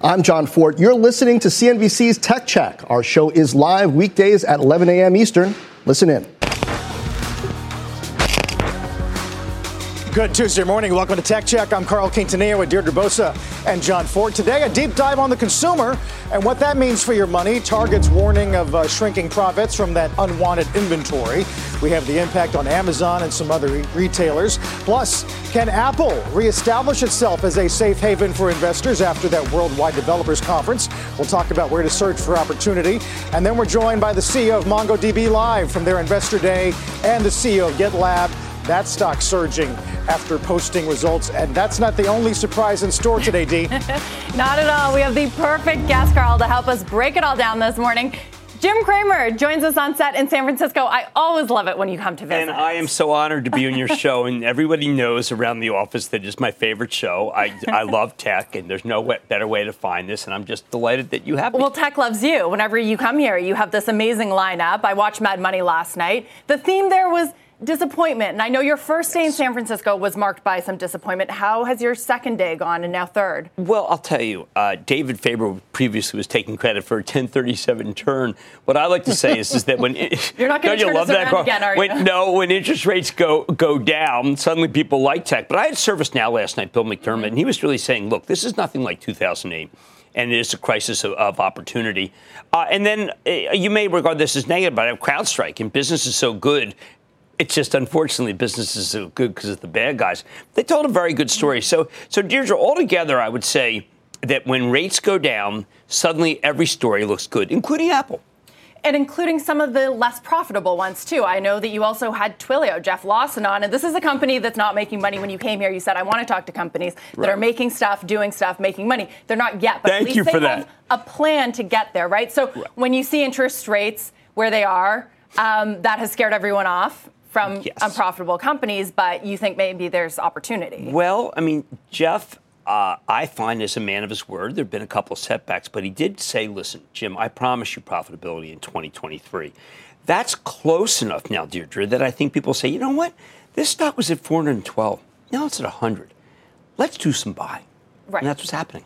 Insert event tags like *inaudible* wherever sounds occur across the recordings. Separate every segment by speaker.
Speaker 1: I'm John Fortt. You're listening to CNBC's Tech Check. Our show is live weekdays at 11 a.m. Eastern. Listen in.
Speaker 2: Good Tuesday morning. Welcome to Tech Check. I'm Carl Quintanilla with Deirdre Bosa and John Fortt. Today, a deep dive on the consumer and what that means for your money. Target's warning of uh, shrinking profits from that unwanted inventory. We have the impact on Amazon and some other retailers. Plus, can Apple reestablish itself as a safe haven for investors after that worldwide developers conference? We'll talk about where to search for opportunity. And then we're joined by the CEO of MongoDB Live from their investor day and the CEO of GitLab. That stock surging after posting results. And that's not the only surprise in store today, Dee. *laughs*
Speaker 3: not at all. We have the perfect guest, Carl, to help us break it all down this morning. Jim Cramer joins us on set in San Francisco. I always love it when you come to visit.
Speaker 4: And I am so honored to be on your show. And everybody knows around the office that it's my favorite show. I, I *laughs* love tech, and there's no better way to find this. And I'm just delighted that you have
Speaker 3: me. Well, tech loves you. Whenever you come here, you have this amazing lineup. I watched Mad Money last night. The theme there was disappointment. And I know your first day in San Francisco was marked by some disappointment. How has your second day gone and now third?
Speaker 4: Well, I'll tell you, uh, David Faber previously was taking credit for a 1037 turn. What I like to say is, is that when *laughs*
Speaker 3: you're not going to turn love that again, are
Speaker 4: when,
Speaker 3: you?
Speaker 4: No, when interest rates go go down, suddenly people like tech. But I had ServiceNow last night, Bill McDermott, mm-hmm. and he was really saying, look, this is nothing like 2008 and it is a crisis of, of opportunity. Uh, and then uh, you may regard this as negative, but I have CrowdStrike, and business is so good it's just unfortunately business is so good because of the bad guys. They told a very good story. So, so Deirdre, altogether, I would say that when rates go down, suddenly every story looks good, including Apple.
Speaker 3: And including some of the less profitable ones, too. I know that you also had Twilio, Jeff Lawson on, and this is a company that's not making money. When you came here, you said, I want to talk to companies right. that are making stuff, doing stuff, making money. They're not yet, but
Speaker 4: Thank
Speaker 3: at least
Speaker 4: you
Speaker 3: they
Speaker 4: for
Speaker 3: have
Speaker 4: that.
Speaker 3: a plan to get there, right? So right. when you see interest rates where they are, um, that has scared everyone off from yes. unprofitable companies, but you think maybe there's opportunity.
Speaker 4: Well, I mean, Jeff, uh, I find as a man of his word, there have been a couple of setbacks, but he did say, listen, Jim, I promise you profitability in 2023. That's close enough now, Deirdre, that I think people say, you know what? This stock was at 412. Now it's at 100. Let's do some buy.
Speaker 3: Right.
Speaker 4: And that's what's happening.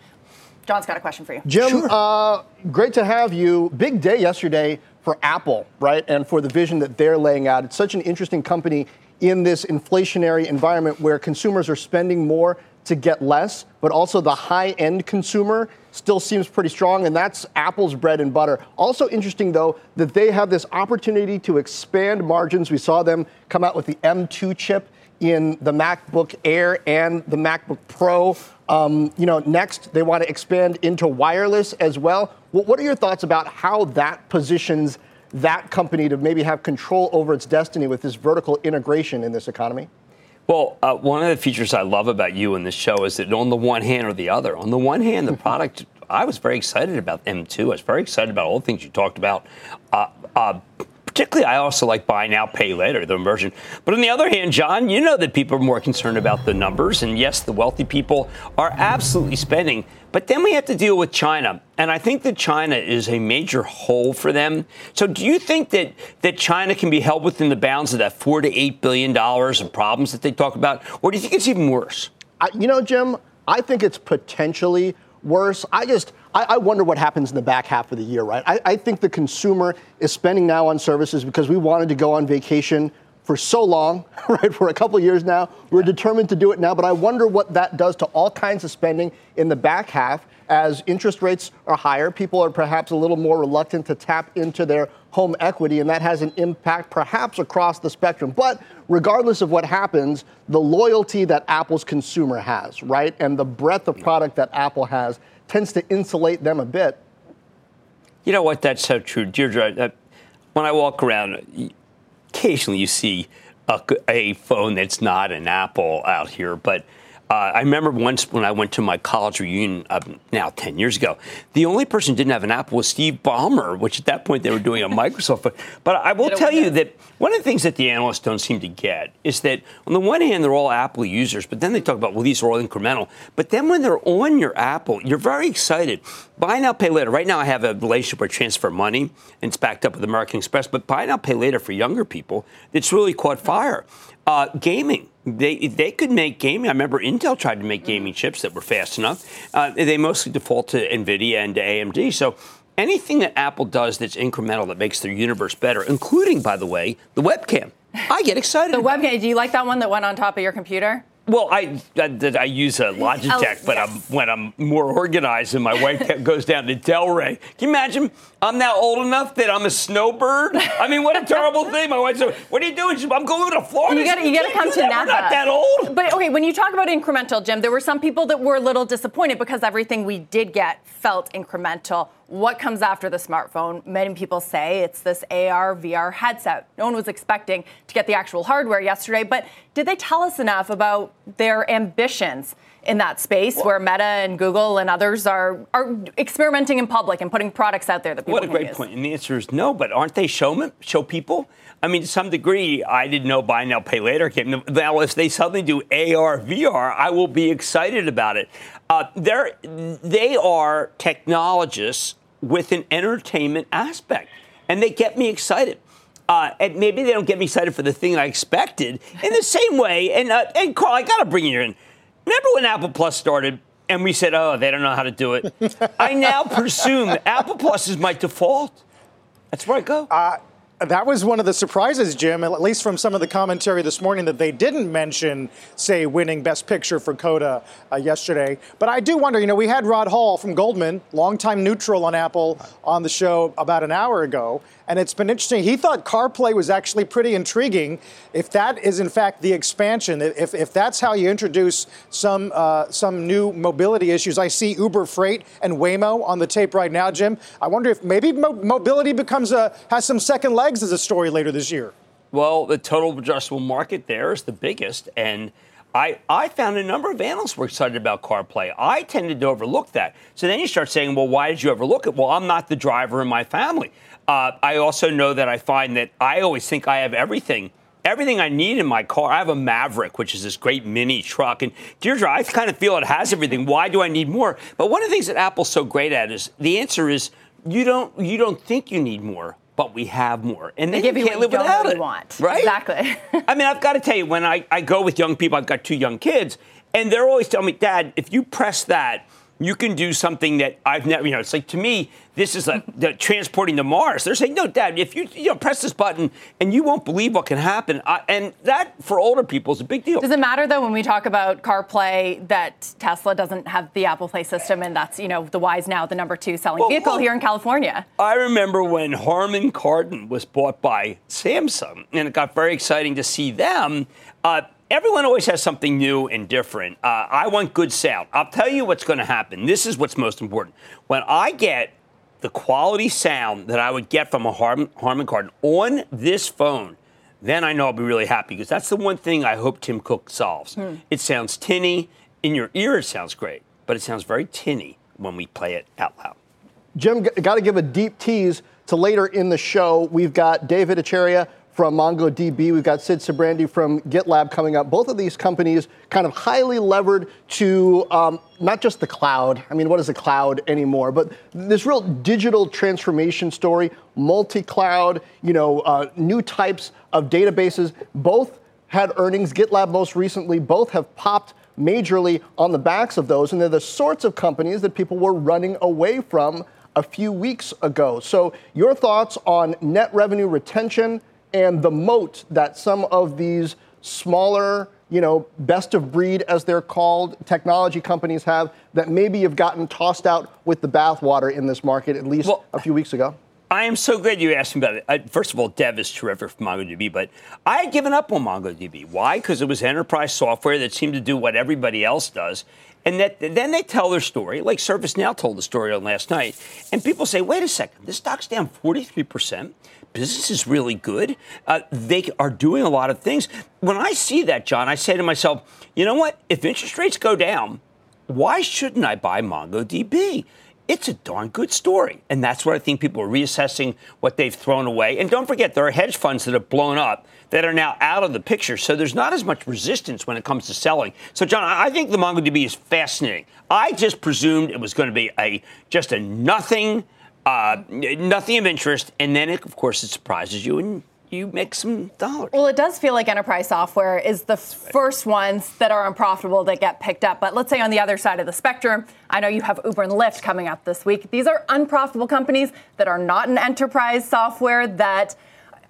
Speaker 3: John's got a question for you.
Speaker 1: Jim,
Speaker 4: sure.
Speaker 1: uh, great to have you. Big day yesterday for Apple, right? And for the vision that they're laying out. It's such an interesting company in this inflationary environment where consumers are spending more to get less, but also the high end consumer still seems pretty strong, and that's Apple's bread and butter. Also interesting, though, that they have this opportunity to expand margins. We saw them come out with the M2 chip in the MacBook Air and the MacBook Pro. Um, you know, next they want to expand into wireless as well. What are your thoughts about how that positions that company to maybe have control over its destiny with this vertical integration in this economy?
Speaker 4: Well, uh, one of the features I love about you in this show is that on the one hand or the other, on the one hand, the *laughs* product, I was very excited about M2. I was very excited about all the things you talked about. Uh, uh, particularly, I also like buy now, pay later, the inversion. But on the other hand, John, you know that people are more concerned about the numbers. And yes, the wealthy people are absolutely spending. But then we have to deal with China. And I think that China is a major hole for them. So do you think that, that China can be held within the bounds of that four to eight billion dollars of problems that they talk about? Or do you think it's even worse?
Speaker 1: I, you know, Jim, I think it's potentially worse. I just I, I, wonder what happens in the back half of the year, right? I, I think the consumer is spending now on services because we wanted to go on vacation for so long, *laughs* right? For a couple years now. We're yeah. determined to do it now, but I wonder what that does to all kinds of spending in the back half as interest rates are higher. People are perhaps a little more reluctant to tap into their home equity, and that has an impact perhaps across the spectrum. But regardless of what happens, the loyalty that Apple's consumer has, right, and the breadth of product that Apple has tends to insulate them a bit.
Speaker 4: You know what? That's so true, Deirdre. Uh, when I walk around, occasionally you see a, a, phone that's not an Apple out here, but Uh, I remember once when I went to my college reunion uh, now 10 years ago, the only person who didn't have an Apple was Steve Ballmer, which at that point they were doing a *laughs* Microsoft. But, but I will tell you that one of the things that the analysts don't seem to get is that on the one hand, they're all Apple users, but then they talk about, well, these are all incremental. But then when they're on your Apple, you're very excited. Buy now, pay later. Right now, I have a relationship where I transfer money, and it's backed up with American Express. But buy now, pay later for younger people, it's really caught fire. Uh, gaming. They, they could make gaming. I remember Intel tried to make gaming chips that were fast enough. Uh, they mostly default to NVIDIA and to AMD. So anything that Apple does that's incremental that makes their universe better, including, by the way, the webcam, I get excited.
Speaker 3: the webcam, do you like that one that went on top of your computer?
Speaker 4: Well, I, I, I use a Logitech,
Speaker 3: Oh,
Speaker 4: but
Speaker 3: yes.
Speaker 4: I'm, when I'm more organized and my wife goes down to Delray. Can you imagine? I'm now old enough that I'm a snowbird. I mean, what a terrible thing. My wife said, "What are you doing?" She "I'm going to Florida."
Speaker 3: You got to you got to come to
Speaker 4: We're
Speaker 3: Napa.
Speaker 4: not that old.
Speaker 3: But okay, when you talk about incremental, Jim, there were some people that were a little disappointed because everything we did get felt incremental. What comes after the smartphone? Many people say it's this AR VR headset. No one was expecting to get the actual hardware yesterday, but did they tell us enough about their ambitions? In that space where Meta and Google and others are are experimenting in public and putting products out there that people
Speaker 4: What a great
Speaker 3: use.
Speaker 4: point. And the answer is no, but aren't they showmen, show people? I mean, to some degree, I didn't know buy now, pay later came. Now, if they suddenly do AR, VR, I will be excited about it. Uh, they're, they are technologists with an entertainment aspect, and they get me excited. Uh, and maybe they don't get me excited for the thing I expected in the same way. And, uh, and Carl, I got to bring you in. Remember when Apple Plus started? And we said, oh, they don't know how to do it. *laughs* I now presume Apple Plus is my default. That's where I go.
Speaker 2: Uh, That was one of the surprises, Jim, at least from some of the commentary this morning, that they didn't mention, say, winning Best Picture for Coda uh, yesterday. But I do wonder, you know, we had Rod Hall from Goldman, longtime neutral on Apple, on the show about an hour ago. And it's been interesting. He thought CarPlay was actually pretty intriguing. If that is, in fact, the expansion, if, if that's how you introduce some, uh, some new mobility issues, I see Uber Freight and Waymo on the tape right now, Jim. I wonder if maybe mo- mobility becomes a, has some second legs as a story later this year.
Speaker 4: Well, the total adjustable market there is the biggest, and I, I found a number of analysts were excited about CarPlay. I tended to overlook that. So then you start saying, well, why did you overlook it? Well, I'm not the driver in my family. Uh, I also know that I find that I always think I have everything. Everything I need in my car. I have a Maverick, which is this great mini truck. And Deirdre, I kind of feel it has everything. Why do I need more? But one of the things that Apple's so great at is the answer is you don't you don't think you need more, but we have more. And
Speaker 3: They give
Speaker 4: you
Speaker 3: you
Speaker 4: can't live without it.
Speaker 3: want.
Speaker 4: Right?
Speaker 3: Exactly. *laughs*
Speaker 4: I mean, I've got to tell you, when I, I go with young people, I've got two young kids, and they're always telling me, Dad, if you press that, you can do something that I've never, you know, it's like to me, this is like *laughs* the transporting to Mars. They're saying, no, Dad, if you, you know, press this button and you won't believe what can happen. I, and that, for older people, is a big deal.
Speaker 3: Does it matter though when we talk about CarPlay that Tesla doesn't have the Apple Play system and that's you know the Wise now the number two selling
Speaker 4: Well,
Speaker 3: vehicle
Speaker 4: look-
Speaker 3: here in California?
Speaker 4: I remember when Harman Kardon was bought by Samsung, and it got very exciting to see them. Uh, everyone always has something new and different. Uh, I want good sound. I'll tell you what's going to happen. This is what's most important. When I get the quality sound that I would get from a Harman, Harman Kardon on this phone, then I know I'll be really happy because that's the one thing I hope Tim Cook solves. It sounds tinny. In your ear, it sounds great, but it sounds very tinny when we play it out loud.
Speaker 1: Jim, got to give a deep tease to later in the show. We've got Dev Ittycheria from MongoDB. We've got Sid Sijbrandij from GitLab coming up. Both of these companies kind of highly levered to um, not just the cloud. I mean, what is the cloud anymore? But this real digital transformation story, multi-cloud, you know, uh, new types of databases. Both had earnings. GitLab most recently. Both have popped majorly on the backs of those, and they're the sorts of companies that people were running away from a few weeks ago. So, your thoughts on net revenue retention and the moat that some of these smaller, you know, best of breed, as they're called, technology companies have that maybe have gotten tossed out with the bathwater in this market at least
Speaker 4: Well-
Speaker 1: a few weeks ago?
Speaker 4: I am so glad you asked me about it. First of all, Dev is terrific for MongoDB, but I had given up on MongoDB. Why? Because it was enterprise software that seemed to do what everybody else does. And that then they tell their story, like ServiceNow told the story on last night. And people say, wait a second, this stock's down 43%. Business is really good. Uh, they are doing a lot of things. When I see that, John, I say to myself, you know what? If interest rates go down, why shouldn't I buy MongoDB? It's a darn good story. And that's what I think people are reassessing what they've thrown away. And don't forget, there are hedge funds that have blown up that are now out of the picture. So there's not as much resistance when it comes to selling. So, John, I think the MongoDB is fascinating. I just presumed it was going to be a just a nothing, uh, nothing of interest. And then, it, of course, it surprises you and you make some dollars.
Speaker 3: Well, it does feel like enterprise software is the first ones that are unprofitable that get picked up. But let's say on the other side of the spectrum, I know you have Uber and Lyft coming up this week. These are unprofitable companies that are not an enterprise software that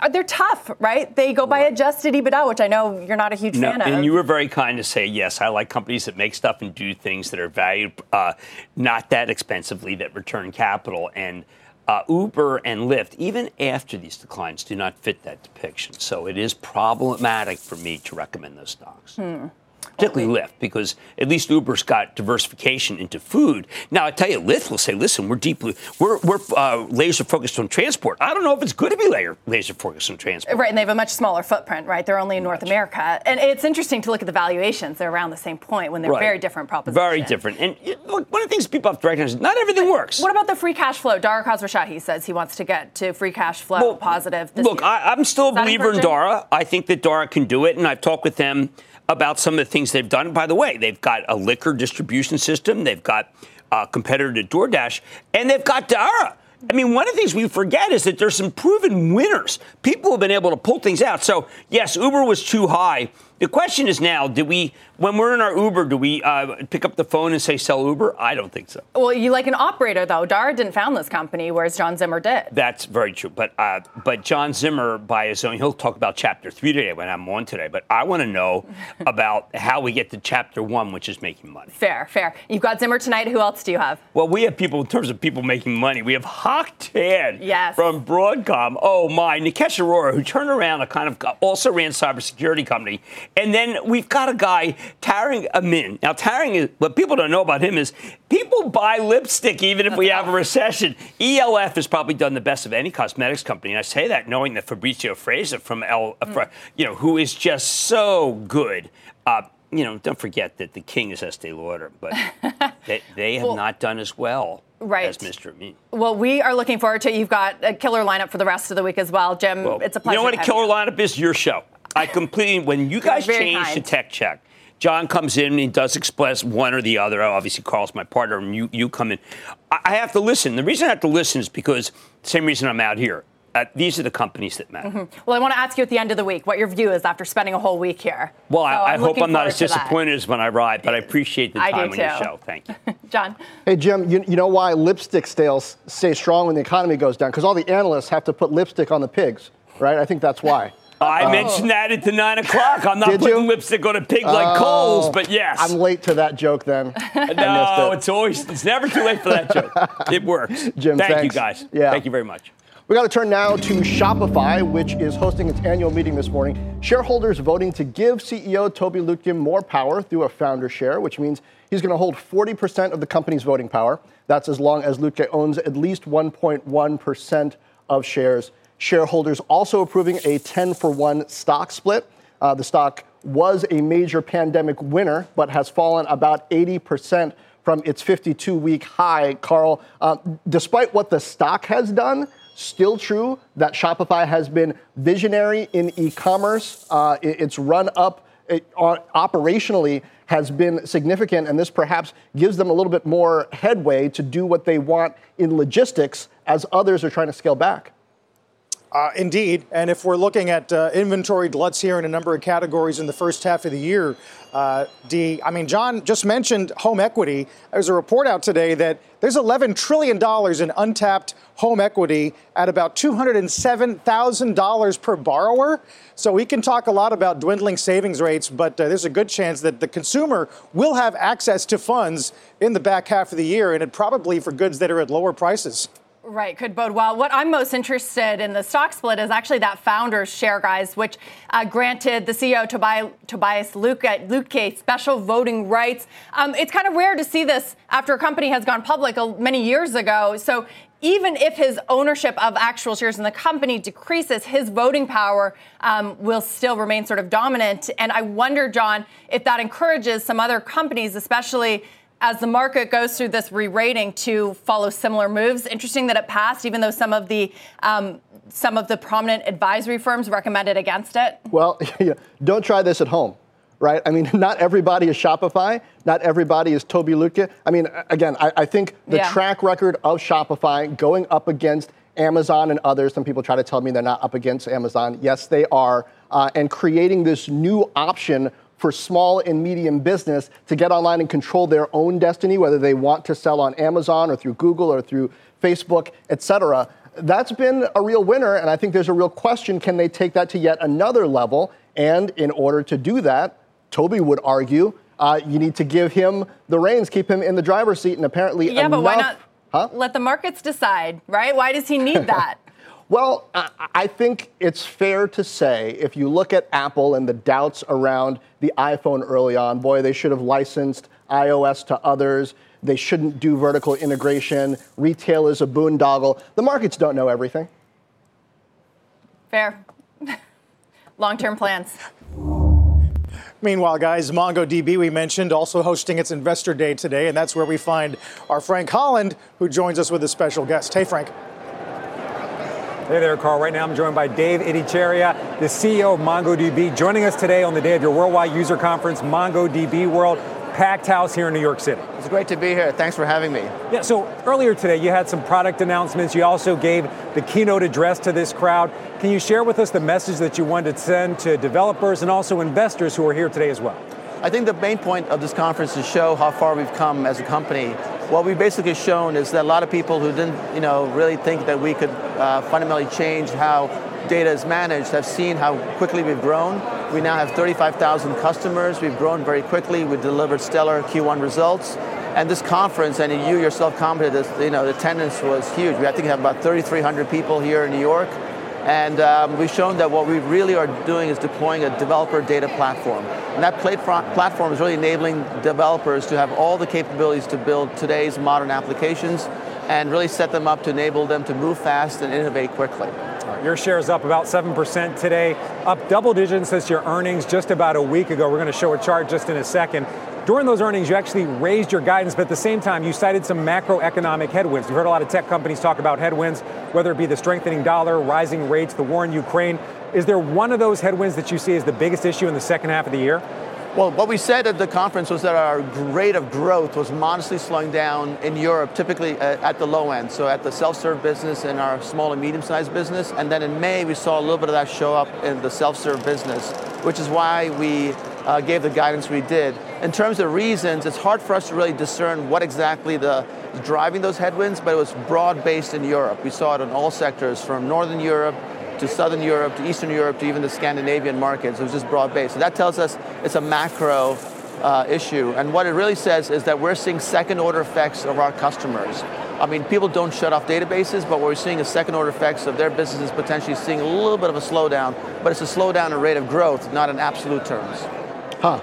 Speaker 3: they're tough, right? They go by adjusted EBITDA, which I know you're not a huge
Speaker 4: no,
Speaker 3: fan
Speaker 4: and
Speaker 3: of.
Speaker 4: And you were very kind to say, yes, I like companies that make stuff and do things that are valued uh, not that expensively, that return capital. And uh, Uber and Lyft, even after these declines, do not fit that depiction. So it is problematic for me to recommend those stocks.
Speaker 3: Hmm
Speaker 4: particularly Lyft, because at least Uber's got diversification into food. Now, I tell you, Lyft will say, listen, we're deeply, we're, we're uh, laser focused on transport. I don't know if it's good to be laser, laser focused on transport.
Speaker 3: Right, and they have a much smaller footprint, right? They're only in North America. And it's interesting to look at the valuations. They're around the same point when they're
Speaker 4: right.
Speaker 3: very different propositions.
Speaker 4: Very different. And look, one of the things people have to recognize is not everything works.
Speaker 3: What about the free cash flow? Dara Khosrowshahi says he wants to get to free cash flow well, positive
Speaker 4: Look,
Speaker 3: year.
Speaker 4: I, am still a believer in Dara. I think that Dara can do it, and I've talked with them about some of the things they've done. By the way, they've got a liquor distribution system, they've got a competitor to DoorDash, and they've got Dara. I mean, one of the things we forget is that there's some proven winners. People have been able to pull things out. So, yes, Uber was too high. The question is now, do we, when we're in our Uber, do we uh, pick up the phone and say sell Uber? I don't think so.
Speaker 3: Well, you like an operator though. Dara didn't found this company, whereas John Zimmer did.
Speaker 4: That's very true. But uh, but John Zimmer, by his own, he'll talk about Chapter Three today when I'm on today. But I want to know *laughs* about how we get to Chapter One, which is making money.
Speaker 3: Fair, fair. You've got Zimmer tonight. Who else do you have?
Speaker 4: Well, we have people in terms of people making money. We have Hock Tan
Speaker 3: yes.
Speaker 4: from Broadcom. Oh my, Nikesh Arora, who turned around a kind of also ran cybersecurity company, and then we've got a guy, Tarang Amin. Now, Tarang is, what people don't know about him is people buy lipstick even if we have a *laughs* recession. ELF has probably done the best of any cosmetics company. And I say that knowing that Fabrizio Freda from L, mm. you know, who is just so good. Uh, you know, don't forget that the king is Estee Lauder, but *laughs* they, they, have well, not done as well
Speaker 3: right.
Speaker 4: as Mr. Amin.
Speaker 3: Well, we are looking forward to You've got a killer lineup for the rest of the week as well, Jim. Well, it's a pleasure.
Speaker 4: You know what a killer lineup is? Your show. I completely, when you guys change to tech check, John comes in and he does express one or the other. Obviously, Carl's my partner, and you, you come in. I have to listen. The reason I have to listen is because same reason I'm out here. Uh, these are the companies that matter. Mm-hmm.
Speaker 3: Well, I want to ask you at the end of the week what your view is after spending a whole week here.
Speaker 4: Well, so I, I hope I'm not as disappointed that. as when I arrive, but I appreciate the time on your show. Thank you. *laughs*
Speaker 3: John.
Speaker 1: Hey, Jim, you, you know why lipstick sales stay strong when the economy goes down? Because all the analysts have to put lipstick on the pigs, right? I think that's why.
Speaker 4: I oh. mentioned that at the nine o'clock. I'm not Did putting you? lipstick on a pig like oh, Kohl's, but yes.
Speaker 1: I'm late to that joke then. *laughs*
Speaker 4: no, it. it's always it's never too late for that joke. *laughs* It works.
Speaker 1: Jim,
Speaker 4: thank
Speaker 1: thanks.
Speaker 4: you guys. Yeah. Thank you very much.
Speaker 1: We got to turn now to Shopify, which is hosting its annual meeting this morning. Shareholders voting to give CEO Toby Lütke more power through a founder share, which means he's going to hold 40% of the company's voting power. That's as long as Lütke owns at least 1.1% of shares shareholders also approving a 10 for 1 stock split. Uh, the stock was a major pandemic winner, but has fallen about 80% from its 52 week high. Carl, uh, despite what the stock has done, still true that Shopify has been visionary in e commerce. Uh, its run up it, operationally has been significant, and this perhaps gives them a little bit more headway to do what they want in logistics as others are trying to scale back.
Speaker 2: Uh, indeed. And if we're looking at uh, inventory gluts here in a number of categories in the first half of the year, uh, D, I mean, John just mentioned home equity. There's a report out today that there's $11 trillion in untapped home equity at about $207,000 per borrower. So we can talk a lot about dwindling savings rates, but uh, there's a good chance that the consumer will have access to funds in the back half of the year, and it probably for goods that are at lower prices.
Speaker 3: Right, could bode well. What I'm most interested in the stock split is actually that founder's share, guys, which uh, granted the CEO Tobias, Tobias Lutke special voting rights. Um, it's kind of rare to see this after a company has gone public many years ago. So even if his ownership of actual shares in the company decreases, his voting power um, will still remain sort of dominant. And I wonder, John, if that encourages some other companies, especially as the market goes through this re-rating to follow similar moves. Interesting that it passed, even though some of the um, some of the prominent advisory firms recommended against it.
Speaker 1: Well, *laughs* don't try this at home right? I mean, *laughs* not everybody is Shopify. Not everybody is Toby Lutke. I mean, again, I, I think the yeah. track record of Shopify going up against Amazon and others, some people try to tell me they're not up against Amazon. Yes, they are. Uh, and creating this new option for small and medium business to get online and control their own destiny, whether they want to sell on Amazon or through Google or through Facebook, et cetera. That's been a real winner, and I think there's a real question can they take that to yet another level? And in order to do that, Toby would argue uh, you need to give him the reins, keep him in the driver's seat, and apparently
Speaker 3: yeah,
Speaker 1: enough,
Speaker 3: but why not huh? let the markets decide, right? Why does he need *laughs* that?
Speaker 1: Well, I think it's fair to say if you look at Apple and the doubts around the iPhone early on, boy, they should have licensed iOS to others. They shouldn't do vertical integration. Retail is a boondoggle. The markets don't know everything.
Speaker 3: Fair. *laughs* Long term plans.
Speaker 2: Meanwhile, guys, MongoDB, we mentioned, also hosting its Investor Day today, and that's where we find our Frank Holland, who joins us with a special guest. Hey, Frank.
Speaker 5: Hey there, Carl. Right now I'm joined by Dave Ittycheria, the CEO of MongoDB, joining us today on the day of your worldwide user conference, MongoDB World packed house here in New York City.
Speaker 6: It's great to be here. Thanks for having me.
Speaker 5: Yeah, so earlier today you had some product announcements. You also gave the keynote address to this crowd. Can you share with us the message that you wanted to send to developers and also investors who are here today as well?
Speaker 6: I think the main point of this conference is to show how far we've come as a company. What we've basically shown is that a lot of people who didn't, you know, really think that we could uh, fundamentally change how data is managed have seen how quickly we've grown. We now have 35,000 customers. We've grown very quickly. We delivered stellar Q1 results. And this conference, and you yourself commented, you know, the attendance was huge. We I think we have about 3,300 people here in New York. And um, we've shown that what we really are doing is deploying a developer data platform. And that platform is really enabling developers to have all the capabilities to build today's modern applications and really set them up to enable them to move fast and innovate quickly.
Speaker 5: Your share is up about 7% today, up double digits since your earnings just about a week ago. We're going to show a chart just in a second. During those earnings, you actually raised your guidance, but at the same time, you cited some macroeconomic headwinds. You've heard a lot of tech companies talk about headwinds, whether it be the strengthening dollar, rising rates, the war in Ukraine. Is there one of those headwinds that you see as the biggest issue in the second half of the year?
Speaker 6: Well, what we said at the conference was that our rate of growth was modestly slowing down in Europe, typically uh, at the low end, so at the self-serve business and our small and medium-sized business. And then in May, we saw a little bit of that show up in the self-serve business, which is why we uh, gave the guidance we did. In terms of reasons, it's hard for us to really discern what exactly the is driving those headwinds, but it was broad-based in Europe. We saw it in all sectors, from Northern Europe to Southern Europe, to Eastern Europe, to even the Scandinavian markets. It was just broad-based. So that tells us it's a macro uh, issue. And what it really says is that we're seeing second-order effects of our customers. I mean, people don't shut off databases, but what we're seeing is second-order effects of their businesses potentially seeing a little bit of a slowdown, but it's a slowdown in rate of growth, not in absolute terms.
Speaker 1: Huh.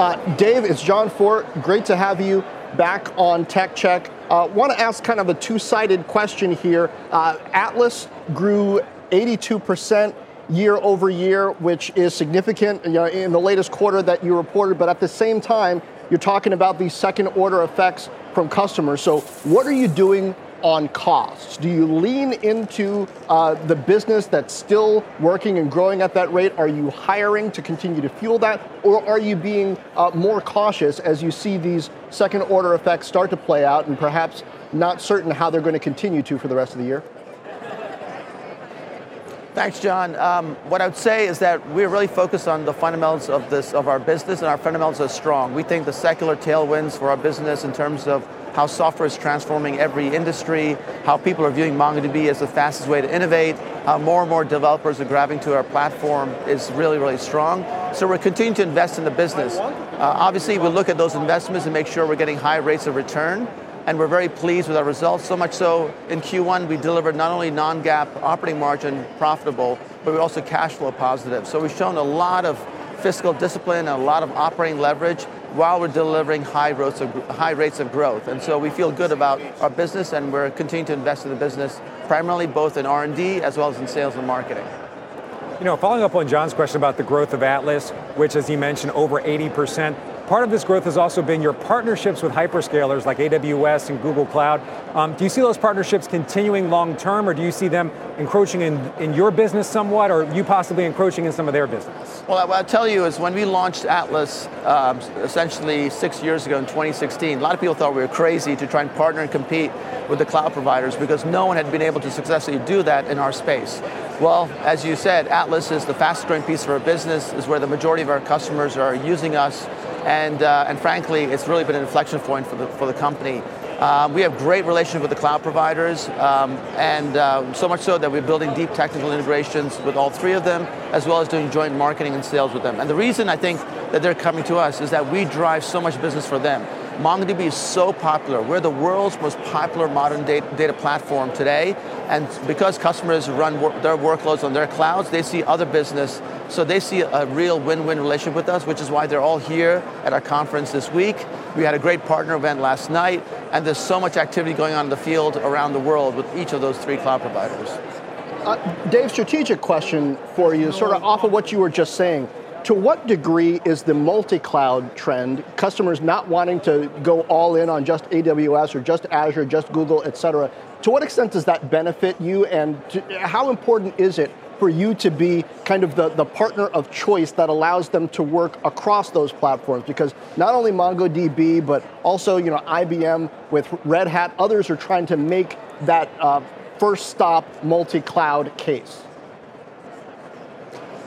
Speaker 1: Uh, Dev, it's John Fortt. Great to have you back on Tech Check. Uh, Want to ask kind of a two-sided question here. Uh, Atlas grew 82% year over year, which is significant you know, in the latest quarter that you reported. But at the same time, you're talking about these second order effects from customers. So, what are you doing on costs? Do you lean into uh, the business that's still working and growing at that rate? Are you hiring to continue to fuel that? Or are you being uh, more cautious as you see these second order effects start to play out and perhaps not certain how they're going to continue to for the rest of the year?
Speaker 6: Thanks, John. Um, what I would say is that we're really focused on the fundamentals of this of our business, and our fundamentals are strong. We think the secular tailwinds for our business in terms of how software is transforming every industry, how people are viewing MongoDB as the fastest way to innovate, how more and more developers are grabbing to our platform is really, really strong. So we're continuing to invest in the business. Uh, obviously, we look at those investments and make sure we're getting high rates of return. and we're very pleased with our results. So much so, in Q1, we delivered not only non-GAAP operating margin profitable, but we're also cash flow positive. So we've shown a lot of fiscal discipline a lot of operating leverage while we're delivering high rates of, high rates of growth. And so we feel good about our business, and we're continuing to invest in the business, primarily both in R&D as well as in sales and marketing.
Speaker 5: You know, following up on John's question about the growth of Atlas, which, as he mentioned, over 80%, Part of this growth has also been your partnerships with hyperscalers like AWS and Google Cloud. Um, do you see those partnerships continuing long term, or do you see them encroaching in, in your business somewhat, or you possibly encroaching in some of their business?
Speaker 6: Well, what I'll tell you is when we launched Atlas um, essentially six years ago in 2016, a lot of people thought we were crazy to try and partner and compete with the cloud providers because no one had been able to successfully do that in our space. Well, as you said, Atlas is the fastest growing piece of our business, is where the majority of our customers are using us and, uh, and frankly, it's really been an inflection point for the, for the company. Um, we have great relationship with the cloud providers, um, and uh, so much so that we're building deep technical integrations with all three of them, as well as doing joint marketing and sales with them. And the reason I think that they're coming to us is that we drive so much business for them. MongoDB is so popular. We're the world's most popular modern data, data platform today, and because customers run wor- their workloads on their clouds, they see other business so they see a real win-win relationship with us, which is why they're all here at our conference this week. We had a great partner event last night, and there's so much activity going on in the field around the world with each of those three cloud providers.
Speaker 1: Uh, Dave, strategic question for you, sort of off of what you were just saying. To what degree is the multi-cloud trend, customers not wanting to go all in on just AWS or just Azure, just Google, et cetera, to what extent does that benefit you and to, how important is it for you to be kind of the, the partner of choice that allows them to work across those platforms because not only MongoDB, but also you know IBM with Red Hat, others are trying to make that uh, first stop multi-cloud case.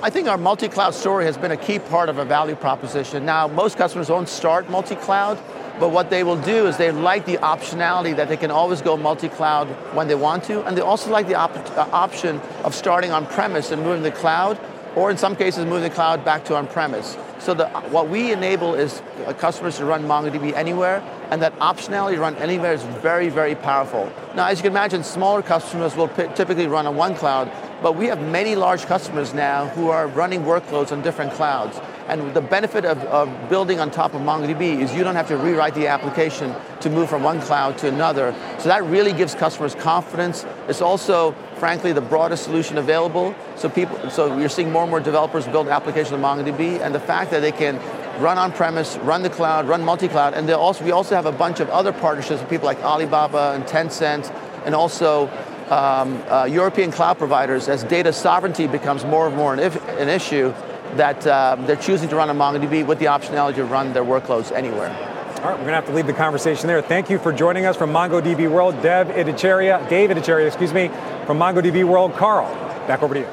Speaker 6: I think our multi-cloud story has been a key part of our value proposition. Now, most customers don't start multi-cloud, but what they will do is they like the optionality that they can always go multi-cloud when they want to, and they also like the op- uh, option of starting on-premise and moving to the cloud, or in some cases moving the cloud back to on-premise. So the, what we enable is uh, customers to run MongoDB anywhere, and that optionality to run anywhere is very, very powerful. Now, as you can imagine, smaller customers will typically run on one cloud, but we have many large customers now who are running workloads on different clouds. And the benefit of, of, building on top of MongoDB is you don't have to rewrite the application to move from one cloud to another. So that really gives customers confidence. It's also, frankly, the broadest solution available. So people, so you're seeing more and more developers build applications on MongoDB, and the fact that they can run on-premise, run the cloud, run multi-cloud, and also we also have a bunch of other partnerships with people like Alibaba and Tencent, and also um, uh, European cloud providers. As data sovereignty becomes more and more an, if, an issue that uh, they're choosing to run on MongoDB with the optionality to run their workloads anywhere.
Speaker 5: All right, we're going to have to leave the conversation there. Thank you for joining us from MongoDB World, Dev Ittycheria, Dave Ittycheria, excuse me, from MongoDB World. Carl, back over to you.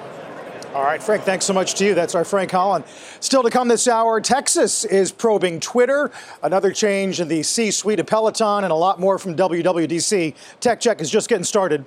Speaker 2: All right, Frank, thanks so much to you. That's our Frank Holland. Still to come this hour, Texas is probing Twitter, another change in the C suite of Peloton, and a lot more from WWDC. Tech Check is just getting started.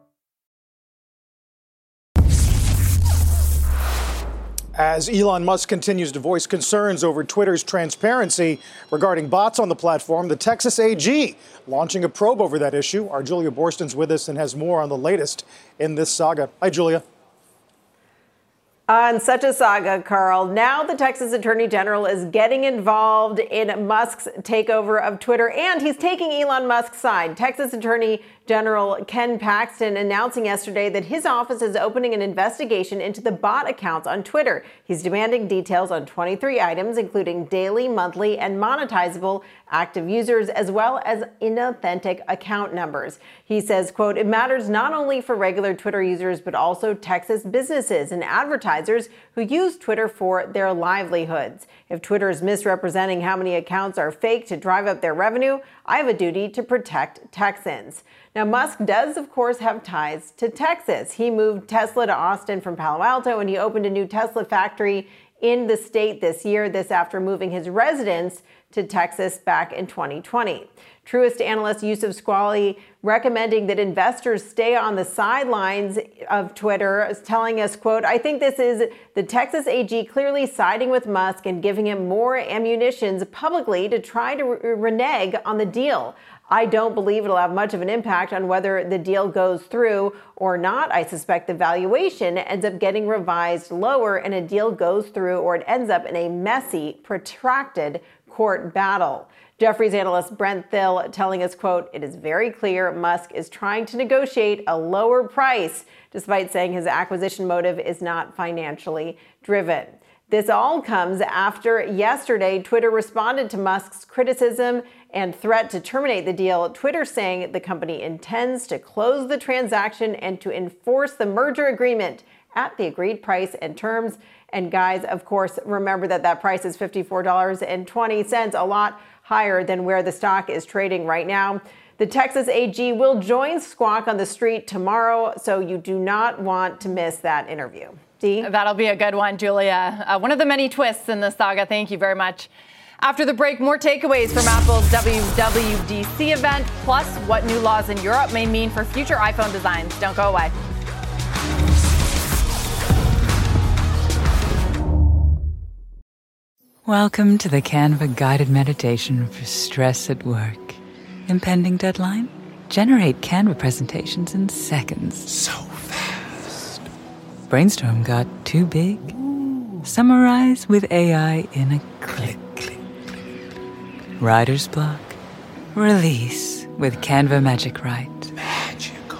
Speaker 2: As Elon Musk continues to voice concerns over Twitter's transparency regarding bots on the platform, the Texas AG launching a probe over that issue. Our Julia Boorstin's with us and has more on the latest in this saga. Hi, Julia.
Speaker 7: On such a saga, Carl, now the Texas Attorney General is getting involved in Musk's takeover of Twitter, and he's taking Elon Musk's side. Texas Attorney General Ken Paxton announcing yesterday that his office is opening an investigation into the bot accounts on Twitter. He's demanding details on 23 items, including daily, monthly, and monetizable active users, as well as inauthentic account numbers. He says, quote, it matters not only for regular Twitter users, but also Texas businesses and advertisers who use Twitter for their livelihoods. If Twitter is misrepresenting how many accounts are fake to drive up their revenue, I have a duty to protect Texans. Now, Musk does, of course, have ties to Texas. He moved Tesla to Austin from Palo Alto and he opened a new Tesla factory in the state this year, this after moving his residence to Texas back in 2020. Truist analyst Youssef Squali recommending that investors stay on the sidelines of Twitter, telling us, quote, I think this is the Texas AG clearly siding with Musk and giving him more ammunitions publicly to try to renege on the deal. I don't believe it'll have much of an impact on whether the deal goes through or not. I suspect the valuation ends up getting revised lower and a deal goes through or it ends up in a messy, protracted court battle. Jefferies analyst Brent Thill telling us, quote, it is very clear Musk is trying to negotiate a lower price, despite saying his acquisition motive is not financially driven. This all comes after yesterday Twitter responded to Musk's criticism and threat to terminate the deal. Twitter saying the company intends to close the transaction and to enforce the merger agreement at the agreed price and terms. And guys, of course, remember that that price is $54.20, a lot higher than where the stock is trading right now. The Texas AG will join Squawk on the street tomorrow, so you do not want to miss that interview.
Speaker 3: See, That'll be a good one, Julia. Uh, one of the many twists in the saga. Thank you very much. After the break, more takeaways from Apple's WWDC event, plus what new laws in Europe may mean for future iPhone designs. Don't go away.
Speaker 8: Welcome to the Canva guided meditation for stress at work. Impending deadline? Generate Canva presentations in seconds.
Speaker 9: So fast.
Speaker 8: Brainstorm got too big? Summarize with AI in a click. Writer's block? Release with Canva Magic Write.
Speaker 9: Magical.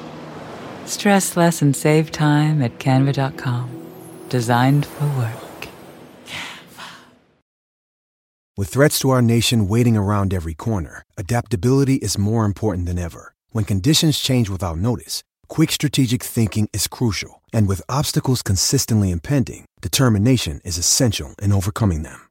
Speaker 8: Stress less and save time at canva.com. Designed for work. Canva.
Speaker 10: With threats to our nation waiting around every corner, adaptability is more important than ever. When conditions change without notice, quick strategic thinking is crucial. And with obstacles consistently impending, determination is essential in overcoming them.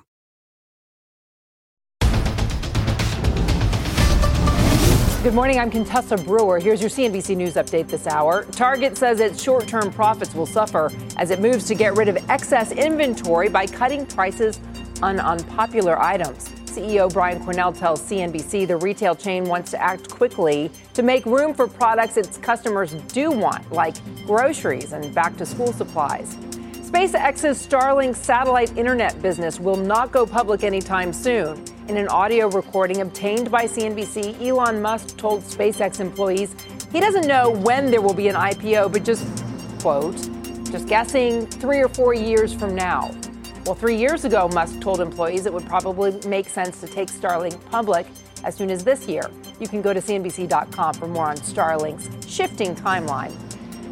Speaker 11: Good morning. I'm Contessa Brewer. Here's your CNBC News update this hour. Target says its short term profits will suffer as it moves to get rid of excess inventory by cutting prices on unpopular items. CEO Brian Cornell tells CNBC the retail chain wants to act quickly to make room for products its customers do want, like groceries and back to school supplies. SpaceX's Starlink satellite internet business will not go public anytime soon. In an audio recording obtained by CNBC, Elon Musk told SpaceX employees he doesn't know when there will be an IPO, but just, quote, just guessing three or four years from now. Well, three years ago, Musk told employees it would probably make sense to take Starlink public as soon as this year. You can go to CNBC.com for more on Starlink's shifting timeline.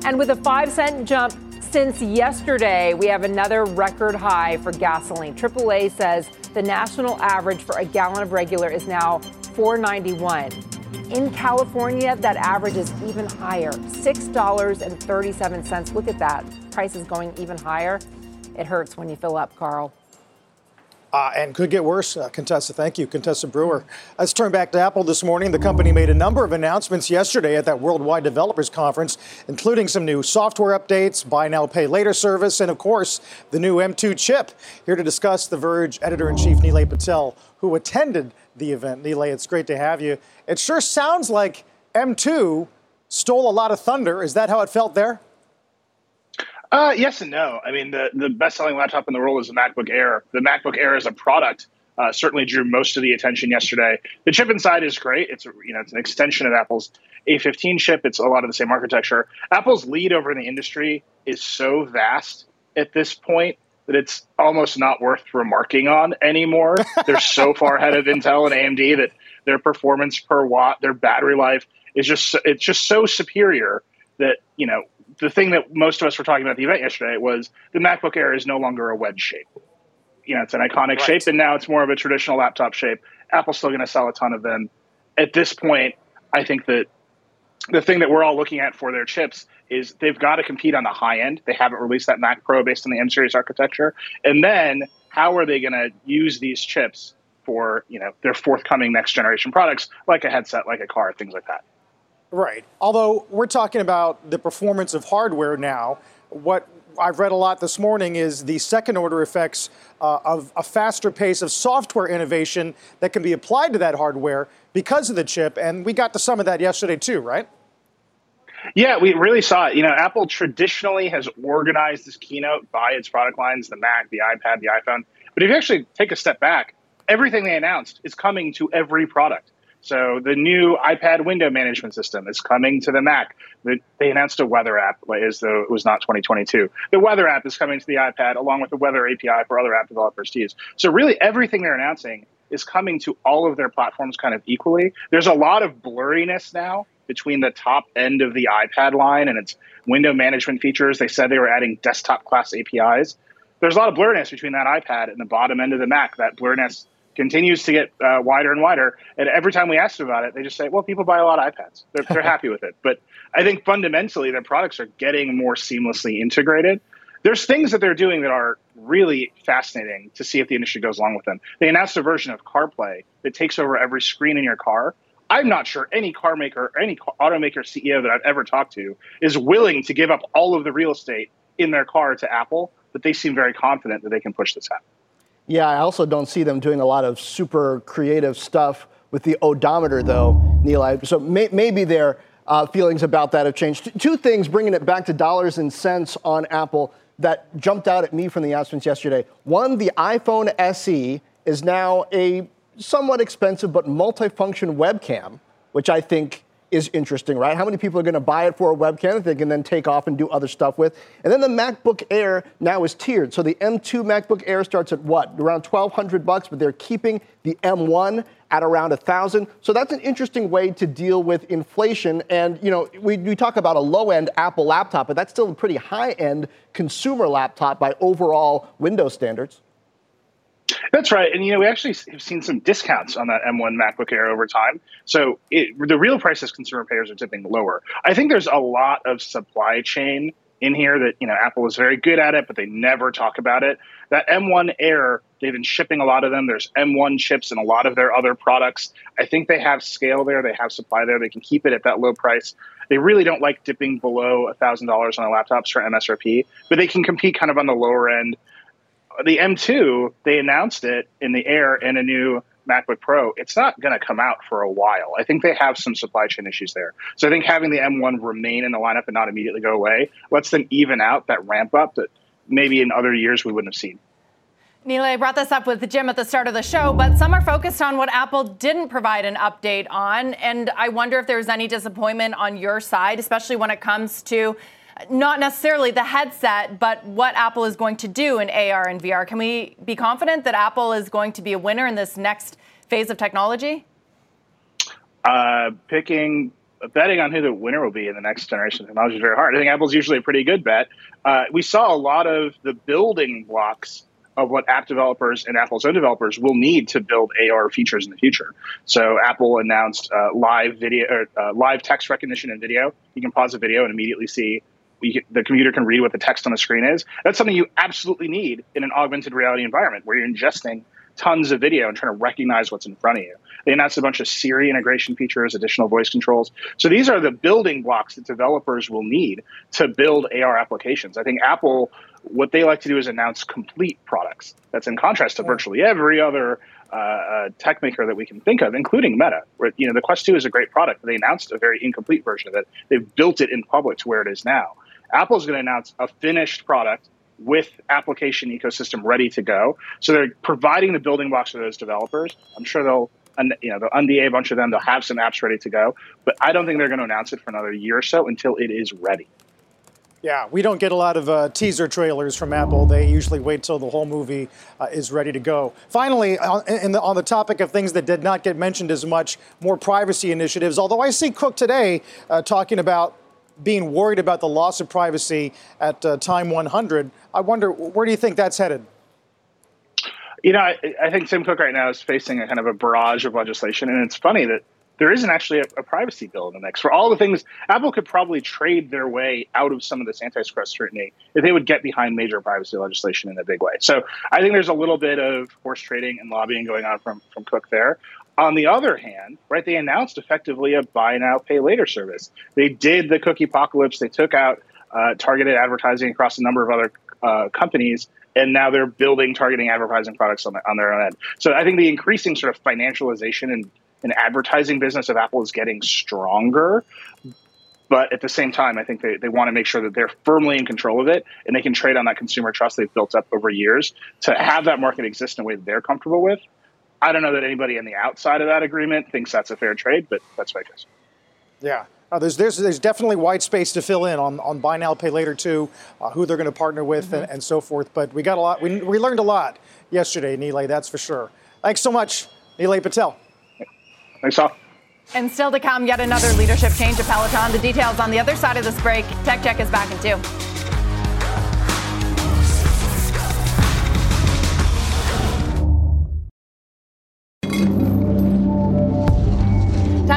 Speaker 11: And with a five cent jump since yesterday, we have another record high for gasoline. AAA says the national average for a gallon of regular is now 4.91. In California, that average is even higher, $6.37. Look at that. Price is going even higher. It hurts when you fill up, Carl.
Speaker 2: Uh, and could get worse, uh, Contessa. Thank you, Contessa Brewer. Let's turn back to Apple this morning. The company made a number of announcements yesterday at that Worldwide Developers Conference, including some new software updates, buy now, pay later service, and of course, the new M2 chip. Here to discuss The Verge editor in chief Nilay Patel, who attended the event. Nilay, it's great to have you. It sure sounds like M2 stole a lot of thunder. Is that how it felt there?
Speaker 12: Uh, yes and no. I mean, the, the best selling laptop in the world is the MacBook Air. The MacBook Air as a product uh, certainly drew most of the attention yesterday. The chip inside is great. It's you know it's an extension of Apple's A15 chip. It's a lot of the same architecture. Apple's lead over in the industry is so vast at this point that it's almost not worth remarking on anymore. *laughs* They're so far ahead of Intel and AMD that their performance per watt, their battery life is just it's just so superior that you know the thing that most of us were talking about at the event yesterday was the MacBook Air is no longer a wedge shape. You know, it's an iconic right. shape, and now it's more of a traditional laptop shape. Apple's still going to sell a ton of them. At this point, I think that the thing that we're all looking at for their chips is they've got to compete on the high end. They haven't released that Mac Pro based on the M series architecture. And then how are they going to use these chips for, you know, their forthcoming next generation products like a headset, like a car, things like that?
Speaker 2: Right. Although we're talking about the performance of hardware now, what I've read a lot this morning is the second order effects uh, of a faster pace of software innovation that can be applied to that hardware because of the chip. And we got to some of that yesterday, too, right?
Speaker 12: Yeah, we really saw it. You know, Apple traditionally has organized this keynote by its product lines the Mac, the iPad, the iPhone. But if you actually take a step back, everything they announced is coming to every product. So the new iPad window management system is coming to the Mac. They announced a weather app as though it was not 2022. The weather app is coming to the iPad along with the weather API for other app developers to use. So really everything they're announcing is coming to all of their platforms kind of equally. There's a lot of blurriness now between the top end of the iPad line and its window management features. They said they were adding desktop class APIs. There's a lot of blurriness between that iPad and the bottom end of the Mac. That blurriness continues to get uh, wider and wider. And every time we ask them about it, they just say, well, people buy a lot of iPads. They're, they're *laughs* happy with it. But I think fundamentally, their products are getting more seamlessly integrated. There's things that they're doing that are really fascinating to see if the industry goes along with them. They announced a version of CarPlay that takes over every screen in your car. I'm not sure any car maker or any automaker CEO that I've ever talked to is willing to give up all of the real estate in their car to Apple, but they seem very confident that they can push this out.
Speaker 1: Yeah, I also don't see them doing a lot of super creative stuff with the odometer, though, Neil. So may, maybe their uh, feelings about that have changed. Two things, bringing it back to dollars and cents on Apple, that jumped out at me from the announcements yesterday. One, the iPhone SE is now a somewhat expensive but multifunction webcam, which I think is interesting, right? How many people are going to buy it for a webcam that they can then take off and do other stuff with? And then the MacBook Air now is tiered. So the M2 MacBook Air starts at what? Around 1200 bucks, but they're keeping the M1 at around 1000. So that's an interesting way to deal with inflation and you know, we, we talk about a low-end Apple laptop, but that's still a pretty high-end consumer laptop by overall Windows standards.
Speaker 12: That's right. And, you know, we actually have seen some discounts on that M1 MacBook Air over time. So it, the real prices consumer payers are tipping lower. I think there's a lot of supply chain in here that, you know, Apple is very good at it, but they never talk about it. That M1 Air, they've been shipping a lot of them. There's M1 chips in a lot of their other products. I think they have scale there. They have supply there. They can keep it at that low price. They really don't like dipping below $1,000 on their laptops for MSRP, but they can compete kind of on the lower end the M2, they announced it in the air in a new MacBook Pro. It's not going to come out for a while. I think they have some supply chain issues there. So I think having the M1 remain in the lineup and not immediately go away lets them even out that ramp up that maybe in other years we wouldn't have seen.
Speaker 3: Nilay brought this up with Jim at the start of the show, but some are focused on what Apple didn't provide an update on. And I wonder if there's any disappointment on your side, especially when it comes to not necessarily the headset, but what Apple is going to do in AR and VR. Can we be confident that Apple is going to be a winner in this next phase of technology?
Speaker 12: Uh, picking, betting on who the winner will be in the next generation of technology is very hard. I think Apple's usually a pretty good bet. Uh, we saw a lot of the building blocks of what app developers and Apple's own developers will need to build AR features in the future. So Apple announced uh, live video, or, uh, live text recognition and video. You can pause a video and immediately see the computer can read what the text on the screen is. That's something you absolutely need in an augmented reality environment where you're ingesting tons of video and trying to recognize what's in front of you. They announced a bunch of Siri integration features, additional voice controls. So these are the building blocks that developers will need to build AR applications. I think Apple, what they like to do is announce complete products. That's in contrast to virtually every other uh, uh, tech maker that we can think of, including Meta. Where you know the Quest 2 is a great product, but they announced a very incomplete version of it. They've built it in public to where it is now. Apple's going to announce a finished product with application ecosystem ready to go. So they're providing the building blocks for those developers. I'm sure they'll you know they'll NDA a bunch of them. They'll have some apps ready to go, but I don't think they're going to announce it for another year or so until it is ready.
Speaker 2: Yeah, we don't get a lot of uh, teaser trailers from Apple. They usually wait till the whole movie uh, is ready to go. Finally, on, the, on the topic of things that did not get mentioned as much, more privacy initiatives. Although I see Cook today uh, talking about being worried about the loss of privacy at uh, time 100. I wonder, where do you think that's headed?
Speaker 12: You know, I, I, think Tim Cook right now is facing a kind of a barrage of legislation, and it's funny that there isn't actually a, a, privacy bill in the mix. For all the things, Apple could probably trade their way out of some of this antitrust scrutiny if they would get behind major privacy legislation in a big way. So I think there's a little bit of horse trading and lobbying going on from, from Cook there. On the other hand, right, they announced effectively a buy now, pay later service. They did the cookie apocalypse. They took out uh, targeted advertising across a number of other uh, companies, and now they're building targeting advertising products on, the, on their own end. So I think the increasing sort of financialization and, and advertising business of Apple is getting stronger. But at the same time, I think they, they want to make sure that they're firmly in control of it and they can trade on that consumer trust they've built up over years to have that market exist in a way that they're comfortable with I don't know that anybody on the outside of that agreement thinks that's a fair trade, but that's my guess.
Speaker 2: Yeah. Uh, there's, there's, there's definitely white space to fill in on, on buy now, pay later too, uh, who they're going to partner with mm-hmm. and, and, so forth. But we got a lot, we, we learned a lot yesterday, Nilay, that's for sure. Thanks so much, Nilay Patel.
Speaker 12: Thanks, all.
Speaker 3: And still to come, yet another leadership change at Peloton. The details on the other side of this break. Tech Check is back in two.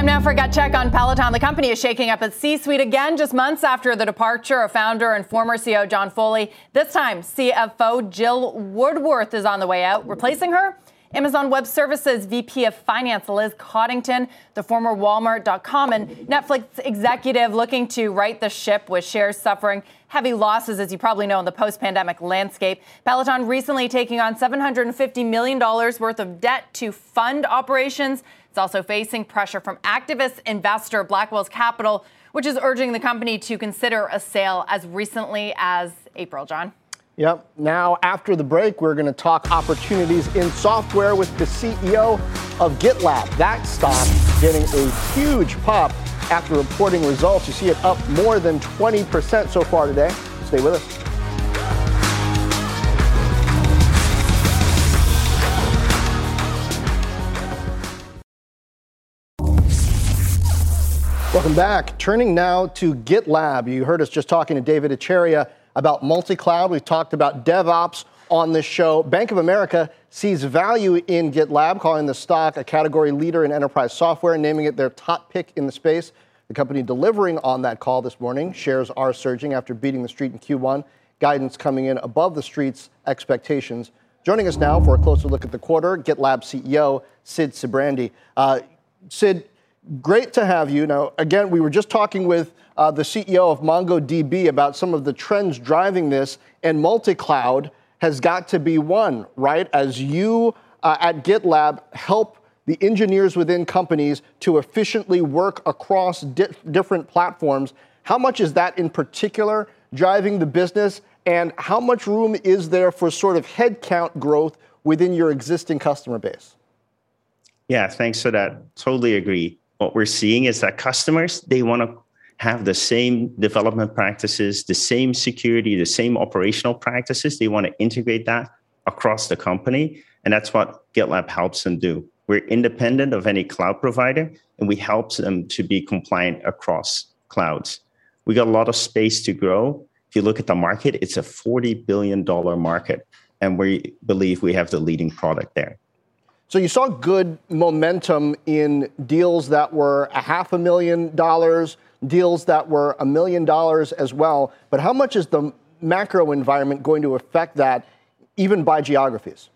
Speaker 3: Time now for a gut check on Peloton. The company is shaking up its C-suite again, just months after the departure of founder and former CEO John Foley. This time, CFO Jill Woodworth is on the way out, replacing her. Amazon Web Services VP of Finance Liz Coddington, the former Walmart.com and Netflix executive looking to right the ship with shares suffering heavy losses, as you probably know, in the post pandemic landscape. Peloton recently taking on $750 million worth of debt to fund operations. It's also facing pressure from activist investor Blackwell's Capital, which is urging the company to consider a sale as recently as April, John.
Speaker 1: Yep. Now, after the break, we're going to talk opportunities in software with the CEO of GitLab. That stock getting a huge pop after reporting results. You see it up more than 20% so far today. Stay with us. Welcome back. Turning now to GitLab. You heard us just talking to Dev Ittycheria about multi-cloud. We've talked about DevOps on this show. Bank of America sees value in GitLab, calling the stock a category leader in enterprise software, naming it their top pick in the space. The company delivering on that call this morning. Shares are surging after beating the street in Q1. Guidance coming in above the street's expectations. Joining us now for a closer look at the quarter, GitLab CEO Sid Sijbrandij. Uh, Sid, great to have you. Now, again, we were just talking with uh, the CEO of MongoDB about some of the trends driving this, and multi cloud has got to be one, right? As you uh, at GitLab help the engineers within companies to efficiently work across di- different platforms, how much is that in particular driving the business, and how much room is there for sort of headcount growth within your existing customer base?
Speaker 13: Yeah, thanks for that. Totally agree what we're seeing is that customers they want to have the same development practices, the same security, the same operational practices. They want to integrate that across the company. And that's what GitLab helps them do. We're independent of any cloud provider, and we help them to be compliant across clouds. We got a lot of space to grow. If you look at the market, it's a $40 billion market, and we believe we have the leading product there.
Speaker 1: So you saw good momentum in deals that were a half a million dollars, deals that were a million dollars as well. But how much is the macro environment going to affect that, even by geographies?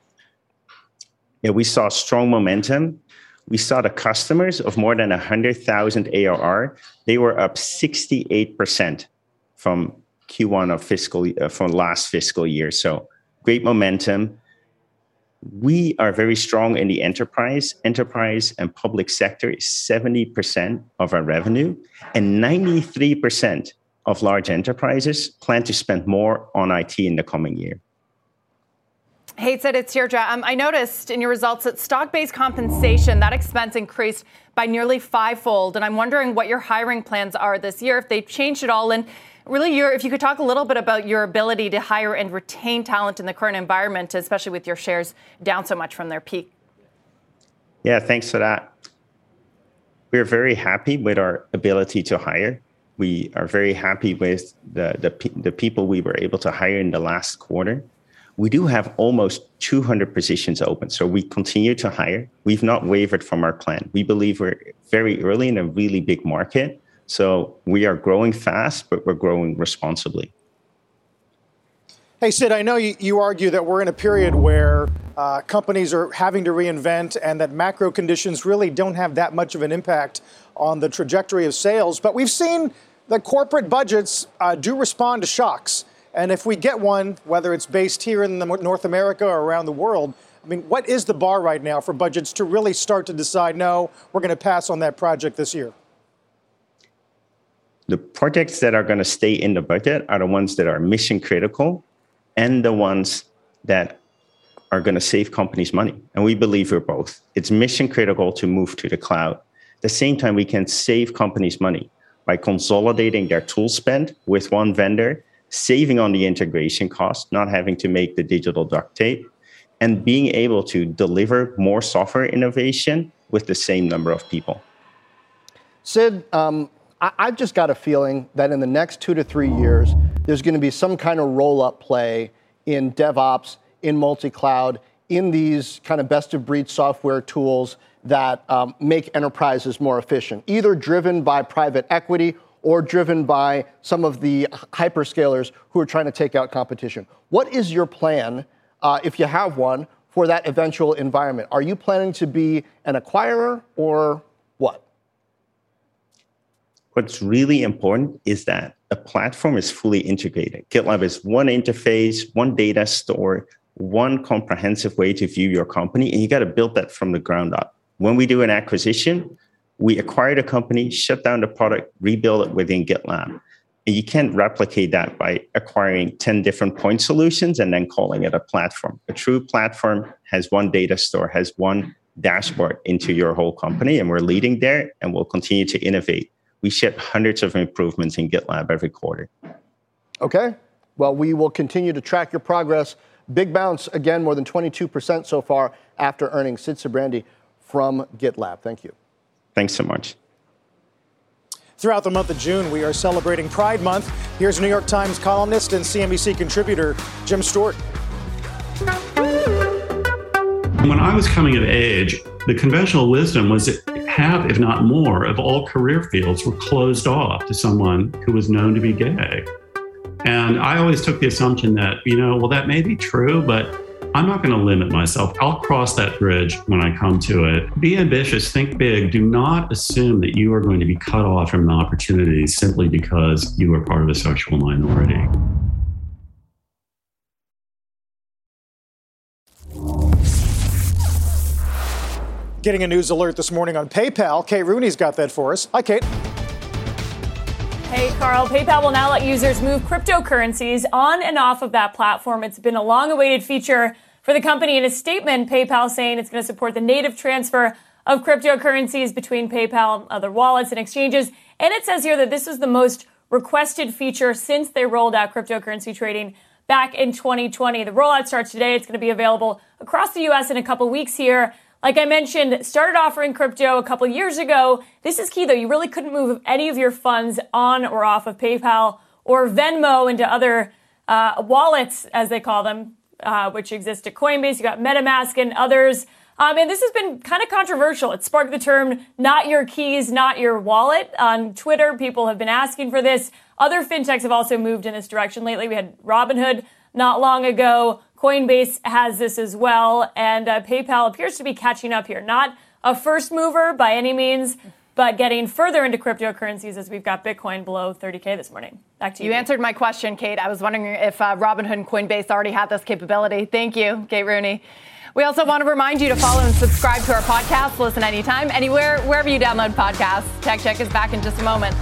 Speaker 13: Yeah, we saw strong momentum. We saw the customers of more than 100,000 ARR, they were up 68% from Q1 of fiscal uh, from last fiscal year. So great momentum. We are very strong in the enterprise. Enterprise and public sector is 70% of our revenue, and 93% of large enterprises plan to spend more on IT in the coming year.
Speaker 3: Hey, Sid, it's Deirdre. Um, I noticed in your results that stock-based compensation, that expense increased by nearly fivefold, and I'm wondering what your hiring plans are this year, if they've changed at all, and really, your, if you could talk a little bit about your ability to hire and retain talent in the current environment, especially with your shares down so much from their peak.
Speaker 13: Yeah, thanks for that. We're very happy with our ability to hire. We are very happy with the, the, the people we were able to hire in the last quarter we do have almost 200 positions open. So we continue to hire. We've not wavered from our plan. We believe we're very early in a really big market. So we are growing fast, but we're growing responsibly.
Speaker 2: Hey, Sid, I know you, you argue that we're in a period where uh, companies are having to reinvent and that macro conditions really don't have that much of an impact on the trajectory of sales. But we've seen that corporate budgets uh, do respond to shocks. And if we get one, whether it's based here in North America or around the world, I mean, what is the bar right now for budgets to really start to decide, no, we're going to pass on that project this year?
Speaker 13: The projects that are going to stay in the budget are the ones that are mission critical and the ones that are going to save companies money. And we believe we're both. It's mission critical to move to the cloud. At the same time, we can save companies money by consolidating their tool spend with one vendor saving on the integration cost, not having to make the digital duct tape, and being able to deliver more software innovation with the same number of people.
Speaker 1: Sid, um, I- have just got a feeling that in the next two to three years, there's going to be some kind of roll up play in DevOps, in multi cloud, in these kind of best of breed software tools that um, make enterprises more efficient, either driven by private equity or driven by some of the hyperscalers who are trying to take out competition. What is your plan, uh, if you have one, for that eventual environment? Are you planning to be an acquirer or?
Speaker 13: What's really important is that the platform is fully integrated. GitLab is one interface, one data store, one comprehensive way to view your company, and you got to build that from the ground up. When we do an acquisition, we acquired a company, shut down the product, rebuild it within GitLab. And you can't replicate that by acquiring 10 different point solutions and then calling it a platform. A true platform has one data store, has one dashboard into your whole company, and we're leading there and we'll continue to innovate. We ship hundreds of improvements in GitLab every quarter.
Speaker 1: Okay. Well, we will continue to track your progress. Big bounce again, more than 22% so far after earnings. Sid Sijbrandij from GitLab. Thank you.
Speaker 13: Thanks so much.
Speaker 2: Throughout the month of June, we are celebrating Pride Month. Here's New York Times columnist and CNBC contributor Jim Stewart.
Speaker 14: When I was coming of age, the conventional wisdom was that half, if not more, of all career fields were closed off to someone who was known to be gay. And I always took the assumption that, you know, well, that may be true, but I'm not going to limit myself. I'll cross that bridge when I come to it. Be ambitious, think big. Do not assume that you are going to be cut off from the opportunities simply because you are part of a sexual minority.
Speaker 2: Getting a news alert this morning on PayPal. Kate Rooney's got that for us. Hi, Kate.
Speaker 15: Hey, Carl. PayPal will now let users move cryptocurrencies on and off of that platform. It's been a long awaited feature for the company in a statement, PayPal saying it's going to support the native transfer of cryptocurrencies between PayPal and other wallets and exchanges. And it says here that this is the most requested feature since they rolled out cryptocurrency trading back in 2020. The rollout starts today. It's going to be available across the US in a couple weeks here. Like I mentioned, started offering crypto a couple years ago. This is key though. You really couldn't move any of your funds on or off of PayPal or Venmo into other uh, wallets, as they call them, uh, which exist at Coinbase. You got MetaMask and others. Um, and this has been kind of controversial. It sparked the term not your keys, not your wallet. On Twitter, people have been asking for this. Other fintechs have also moved in this direction lately. We had Robinhood not long ago. Coinbase has this as well, and uh, PayPal appears to be catching up here. Not a first mover by any means, but getting further into cryptocurrencies as we've got Bitcoin below 30K this morning. Back to you.
Speaker 3: You answered my question, Kate. I was wondering if uh, Robinhood and Coinbase already had this capability. Thank you, Kate Rooney. We also want to remind you to follow and subscribe to our podcast. Listen anytime, anywhere, wherever you download podcasts. Tech Check is back in just a moment.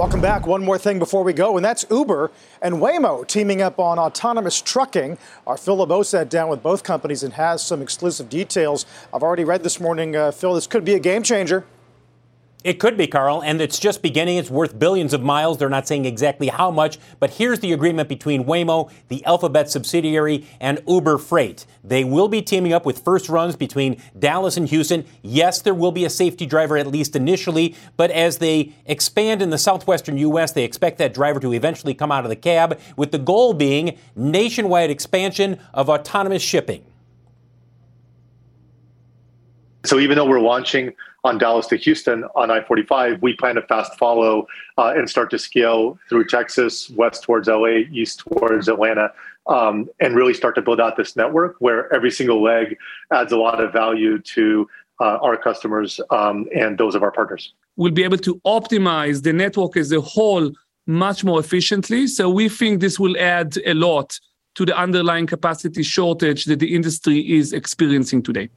Speaker 2: Welcome back. One more thing before we go, and that's Uber and Waymo teaming up on autonomous trucking. Our Phil LeBeau sat down with both companies and has some exclusive details. I've already read this morning, uh, Phil, this could be a game changer.
Speaker 16: It could be, Carl, and it's just beginning. It's worth billions of miles. They're not saying exactly how much, but here's the agreement between Waymo, the Alphabet subsidiary, and Uber Freight. They will be teaming up with first runs between Dallas and Houston. Yes, there will be a safety driver at least initially, but as they expand in the southwestern U.S., they expect that driver to eventually come out of the cab, with the goal being nationwide expansion of autonomous shipping.
Speaker 17: So even though we're launching on Dallas to Houston on I 45, we plan to fast follow uh, and start to scale through Texas, west towards LA, east towards Atlanta, um, and really start to build out this network where every single leg adds a lot of value to uh, our customers um, and those of our partners.
Speaker 18: We'll be able to optimize the network as a whole much more efficiently. So we think this will add a lot to the underlying capacity shortage that the industry is experiencing today.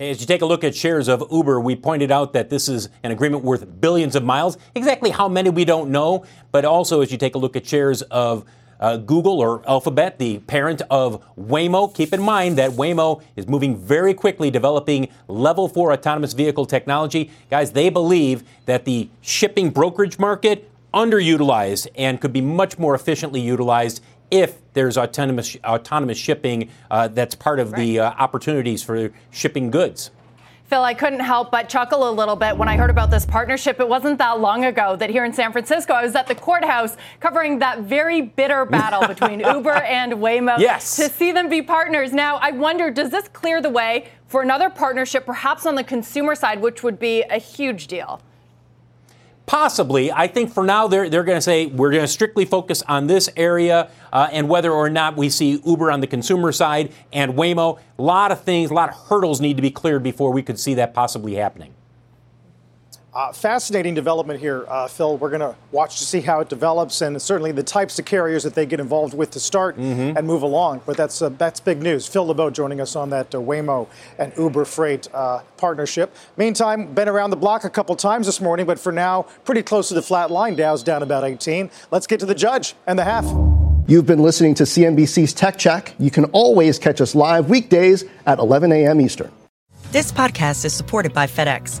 Speaker 16: As you take a look at shares of Uber, we pointed out that this is an agreement worth billions of miles. Exactly how many we don't know, but also as you take a look at shares of uh, Google or Alphabet, the parent of Waymo. Keep in mind that Waymo is moving very quickly, developing level four autonomous vehicle technology. Guys, they believe that the shipping brokerage market underutilized and could be much more efficiently utilized if there's autonomous autonomous shipping uh, that's part of right. the uh, opportunities for shipping goods.
Speaker 3: Phil, I couldn't help but chuckle a little bit when I heard about this partnership. It wasn't that long ago that here in San Francisco, I was at the courthouse covering that very bitter battle *laughs* between Uber and Waymo.
Speaker 16: Yes.
Speaker 3: To see them be partners. Now, I wonder, does this clear the way for another partnership, perhaps on the consumer side, which would be a huge deal?
Speaker 16: Possibly. I think for now they're, they're going to say we're going to strictly focus on this area uh, and whether or not we see Uber on the consumer side and Waymo. A lot of things, a lot of hurdles need to be cleared before we could see that possibly happening.
Speaker 2: Uh, fascinating development here, uh, Phil. We're going to watch to see how it develops, and certainly the types of carriers that they get involved with to start mm-hmm. and move along. But that's uh, that's big news. Phil LeBeau joining us on that uh, Waymo and Uber Freight uh, partnership. Meantime, been around the block a couple times this morning, but for now, pretty close to the flat line. Dow's down about 18. Let's get to the judge and the half.
Speaker 1: You've been listening to CNBC's Tech Check. You can always catch us live weekdays at 11 a.m. Eastern.
Speaker 19: This podcast is supported by FedEx.